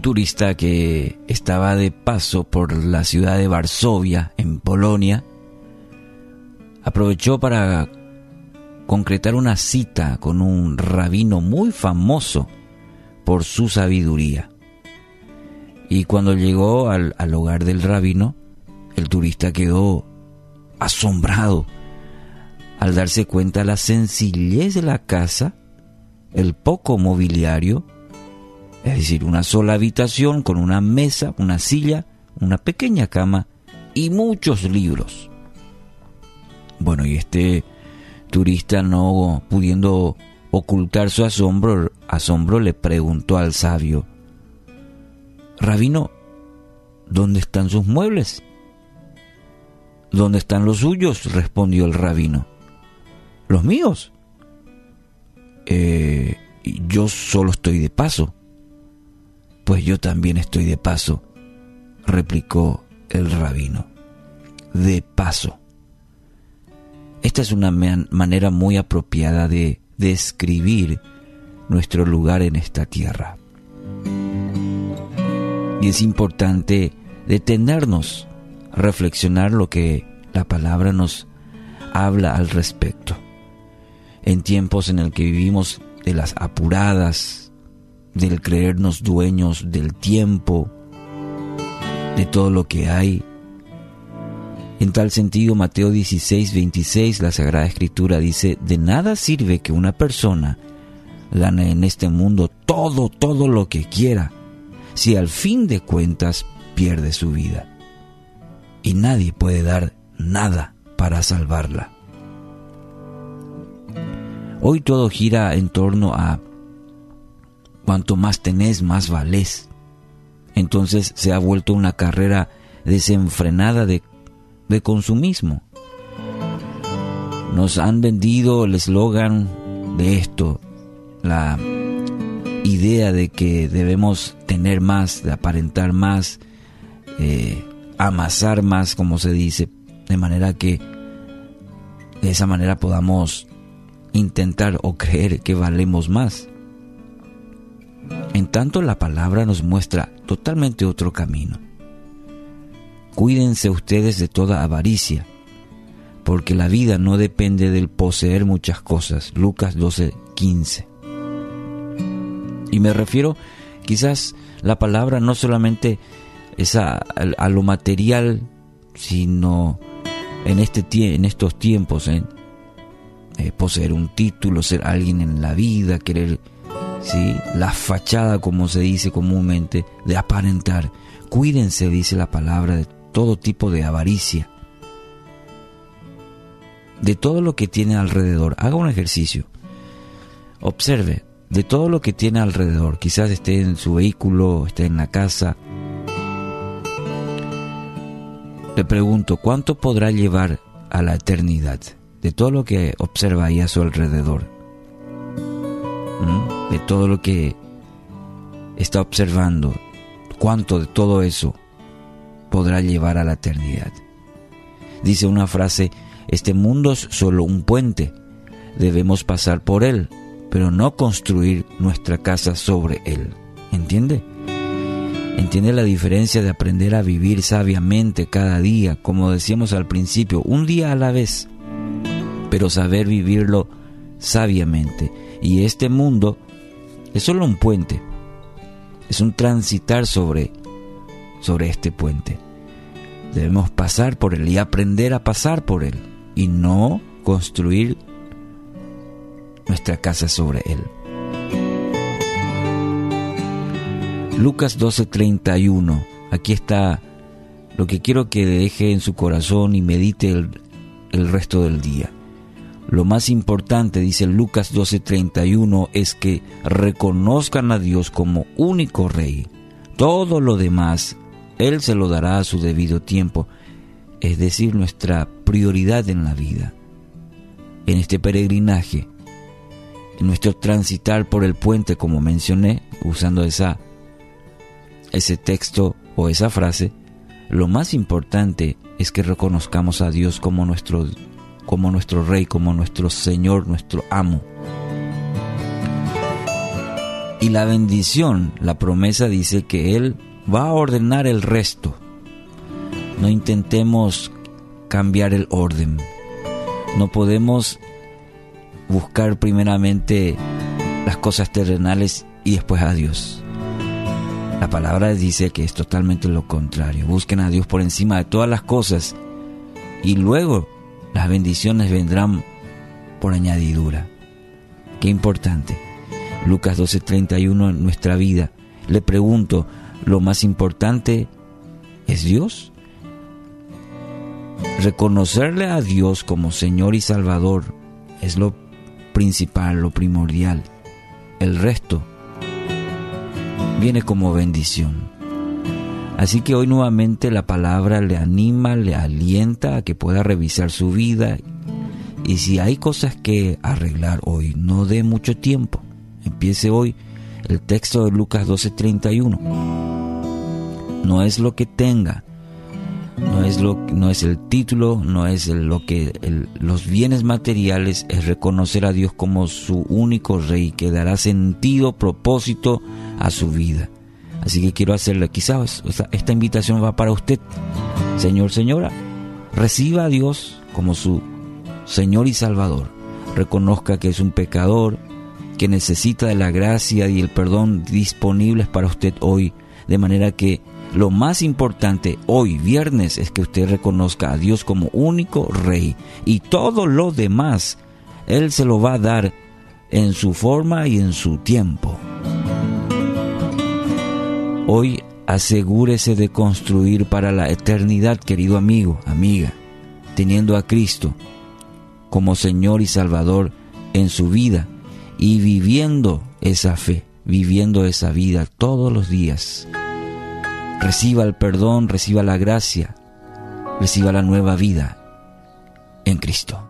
turista que estaba de paso por la ciudad de Varsovia, en Polonia, aprovechó para concretar una cita con un rabino muy famoso por su sabiduría. Y cuando llegó al, hogar del rabino, el turista quedó asombrado al darse cuenta de la sencillez de la casa, el poco mobiliario, es decir, una sola habitación con una mesa, una silla, una pequeña cama y muchos libros. Bueno, y este turista no pudiendo ocultar su asombro, asombro le preguntó al sabio, Rabino, ¿dónde están sus muebles? ¿Dónde están los suyos? respondió el rabino. ¿Los míos? Eh, yo solo estoy de paso. Pues yo también estoy de paso, replicó el rabino. De paso. Esta es una manera muy apropiada de describir nuestro lugar en esta tierra. Y es importante detenernos, reflexionar lo que la palabra nos habla al respecto. En tiempos en el que vivimos de las apuradas, del creernos dueños del tiempo, de todo lo que hay, en tal sentido, Mateo 16, 26, la Sagrada Escritura dice, de nada sirve que una persona gane en este mundo todo, todo lo que quiera, si al fin de cuentas pierde su vida. Y nadie puede dar nada para salvarla. Hoy todo gira en torno a cuanto más tenés, más valés. Entonces se ha vuelto una carrera desenfrenada de de consumismo. Nos han vendido el eslogan de esto, la idea de que debemos tener más, de aparentar más, eh, amasar más, como se dice, de manera que de esa manera podamos intentar o creer que valemos más. En tanto la palabra nos muestra totalmente otro camino. Cuídense ustedes de toda avaricia, porque la vida no depende del poseer muchas cosas. Lucas 12, 15. Y me refiero quizás la palabra no solamente es a, lo material, sino en, este, en estos tiempos, ¿eh? Eh, poseer un título, ser alguien en la vida, querer la fachada, como se dice comúnmente, de aparentar. Cuídense, dice la palabra, de todo tipo de avaricia, de todo lo que tiene alrededor. Haga un ejercicio. Observe de todo lo que tiene alrededor. Quizás esté en su vehículo, esté en la casa. Le pregunto, ¿cuánto podrá llevar a la eternidad de todo lo que observa ahí a su alrededor? De todo lo que está observando. ¿Cuánto de todo eso podrá llevar a la eternidad. Dice una frase, este mundo es solo un puente, debemos pasar por él, pero no construir nuestra casa sobre él. ¿Entiende? Entiende la diferencia de aprender a vivir sabiamente cada día, como decíamos al principio, un día a la vez, pero saber vivirlo sabiamente. Y este mundo es solo un puente, es un transitar sobre, sobre este puente. Debemos pasar por él y aprender a pasar por él y no construir nuestra casa sobre él. Lucas 12:31. Aquí está lo que quiero que deje en su corazón y medite el, el resto del día. Lo más importante, dice Lucas 12:31, es que reconozcan a Dios como único rey. Todo lo demás él se lo dará a su debido tiempo, es decir, nuestra prioridad en la vida. En este peregrinaje, en nuestro transitar por el puente, como mencioné, usando esa, ese texto o esa frase, lo más importante es que reconozcamos a Dios como nuestro, como nuestro Rey, como nuestro Señor, nuestro amo. Y la bendición, la promesa dice que Él va a ordenar el resto. No intentemos cambiar el orden. No podemos buscar primeramente las cosas terrenales y después a Dios. La palabra dice que es totalmente lo contrario. Busquen a Dios por encima de todas las cosas y luego las bendiciones vendrán por añadidura. Qué importante. Lucas 12:31 en nuestra vida. Le pregunto, ¿lo más importante es Dios? Reconocerle a Dios como Señor y Salvador es lo principal, lo primordial. El resto viene como bendición. Así que hoy nuevamente la palabra le anima, le alienta a que pueda revisar su vida y si hay cosas que arreglar hoy, no dé mucho tiempo. Empiece hoy el texto de Lucas 12:31. No es lo que tenga, no es, lo, no es el título, no es lo que los bienes materiales, es reconocer a Dios como su único rey que dará sentido, propósito a su vida. Así que quiero hacerle, quizás esta invitación va para usted, Señor, señora, reciba a Dios como su Señor y Salvador. Reconozca que es un pecador, que necesita de la gracia y el perdón disponibles para usted hoy, de manera que lo más importante hoy, viernes, es que usted reconozca a Dios como único rey y todo lo demás Él se lo va a dar en su forma y en su tiempo. Hoy asegúrese de construir para la eternidad, querido amigo, amiga, teniendo a Cristo como Señor y Salvador en su vida y viviendo esa fe, viviendo esa vida todos los días reciba el perdón, reciba la gracia, reciba la nueva vida en Cristo.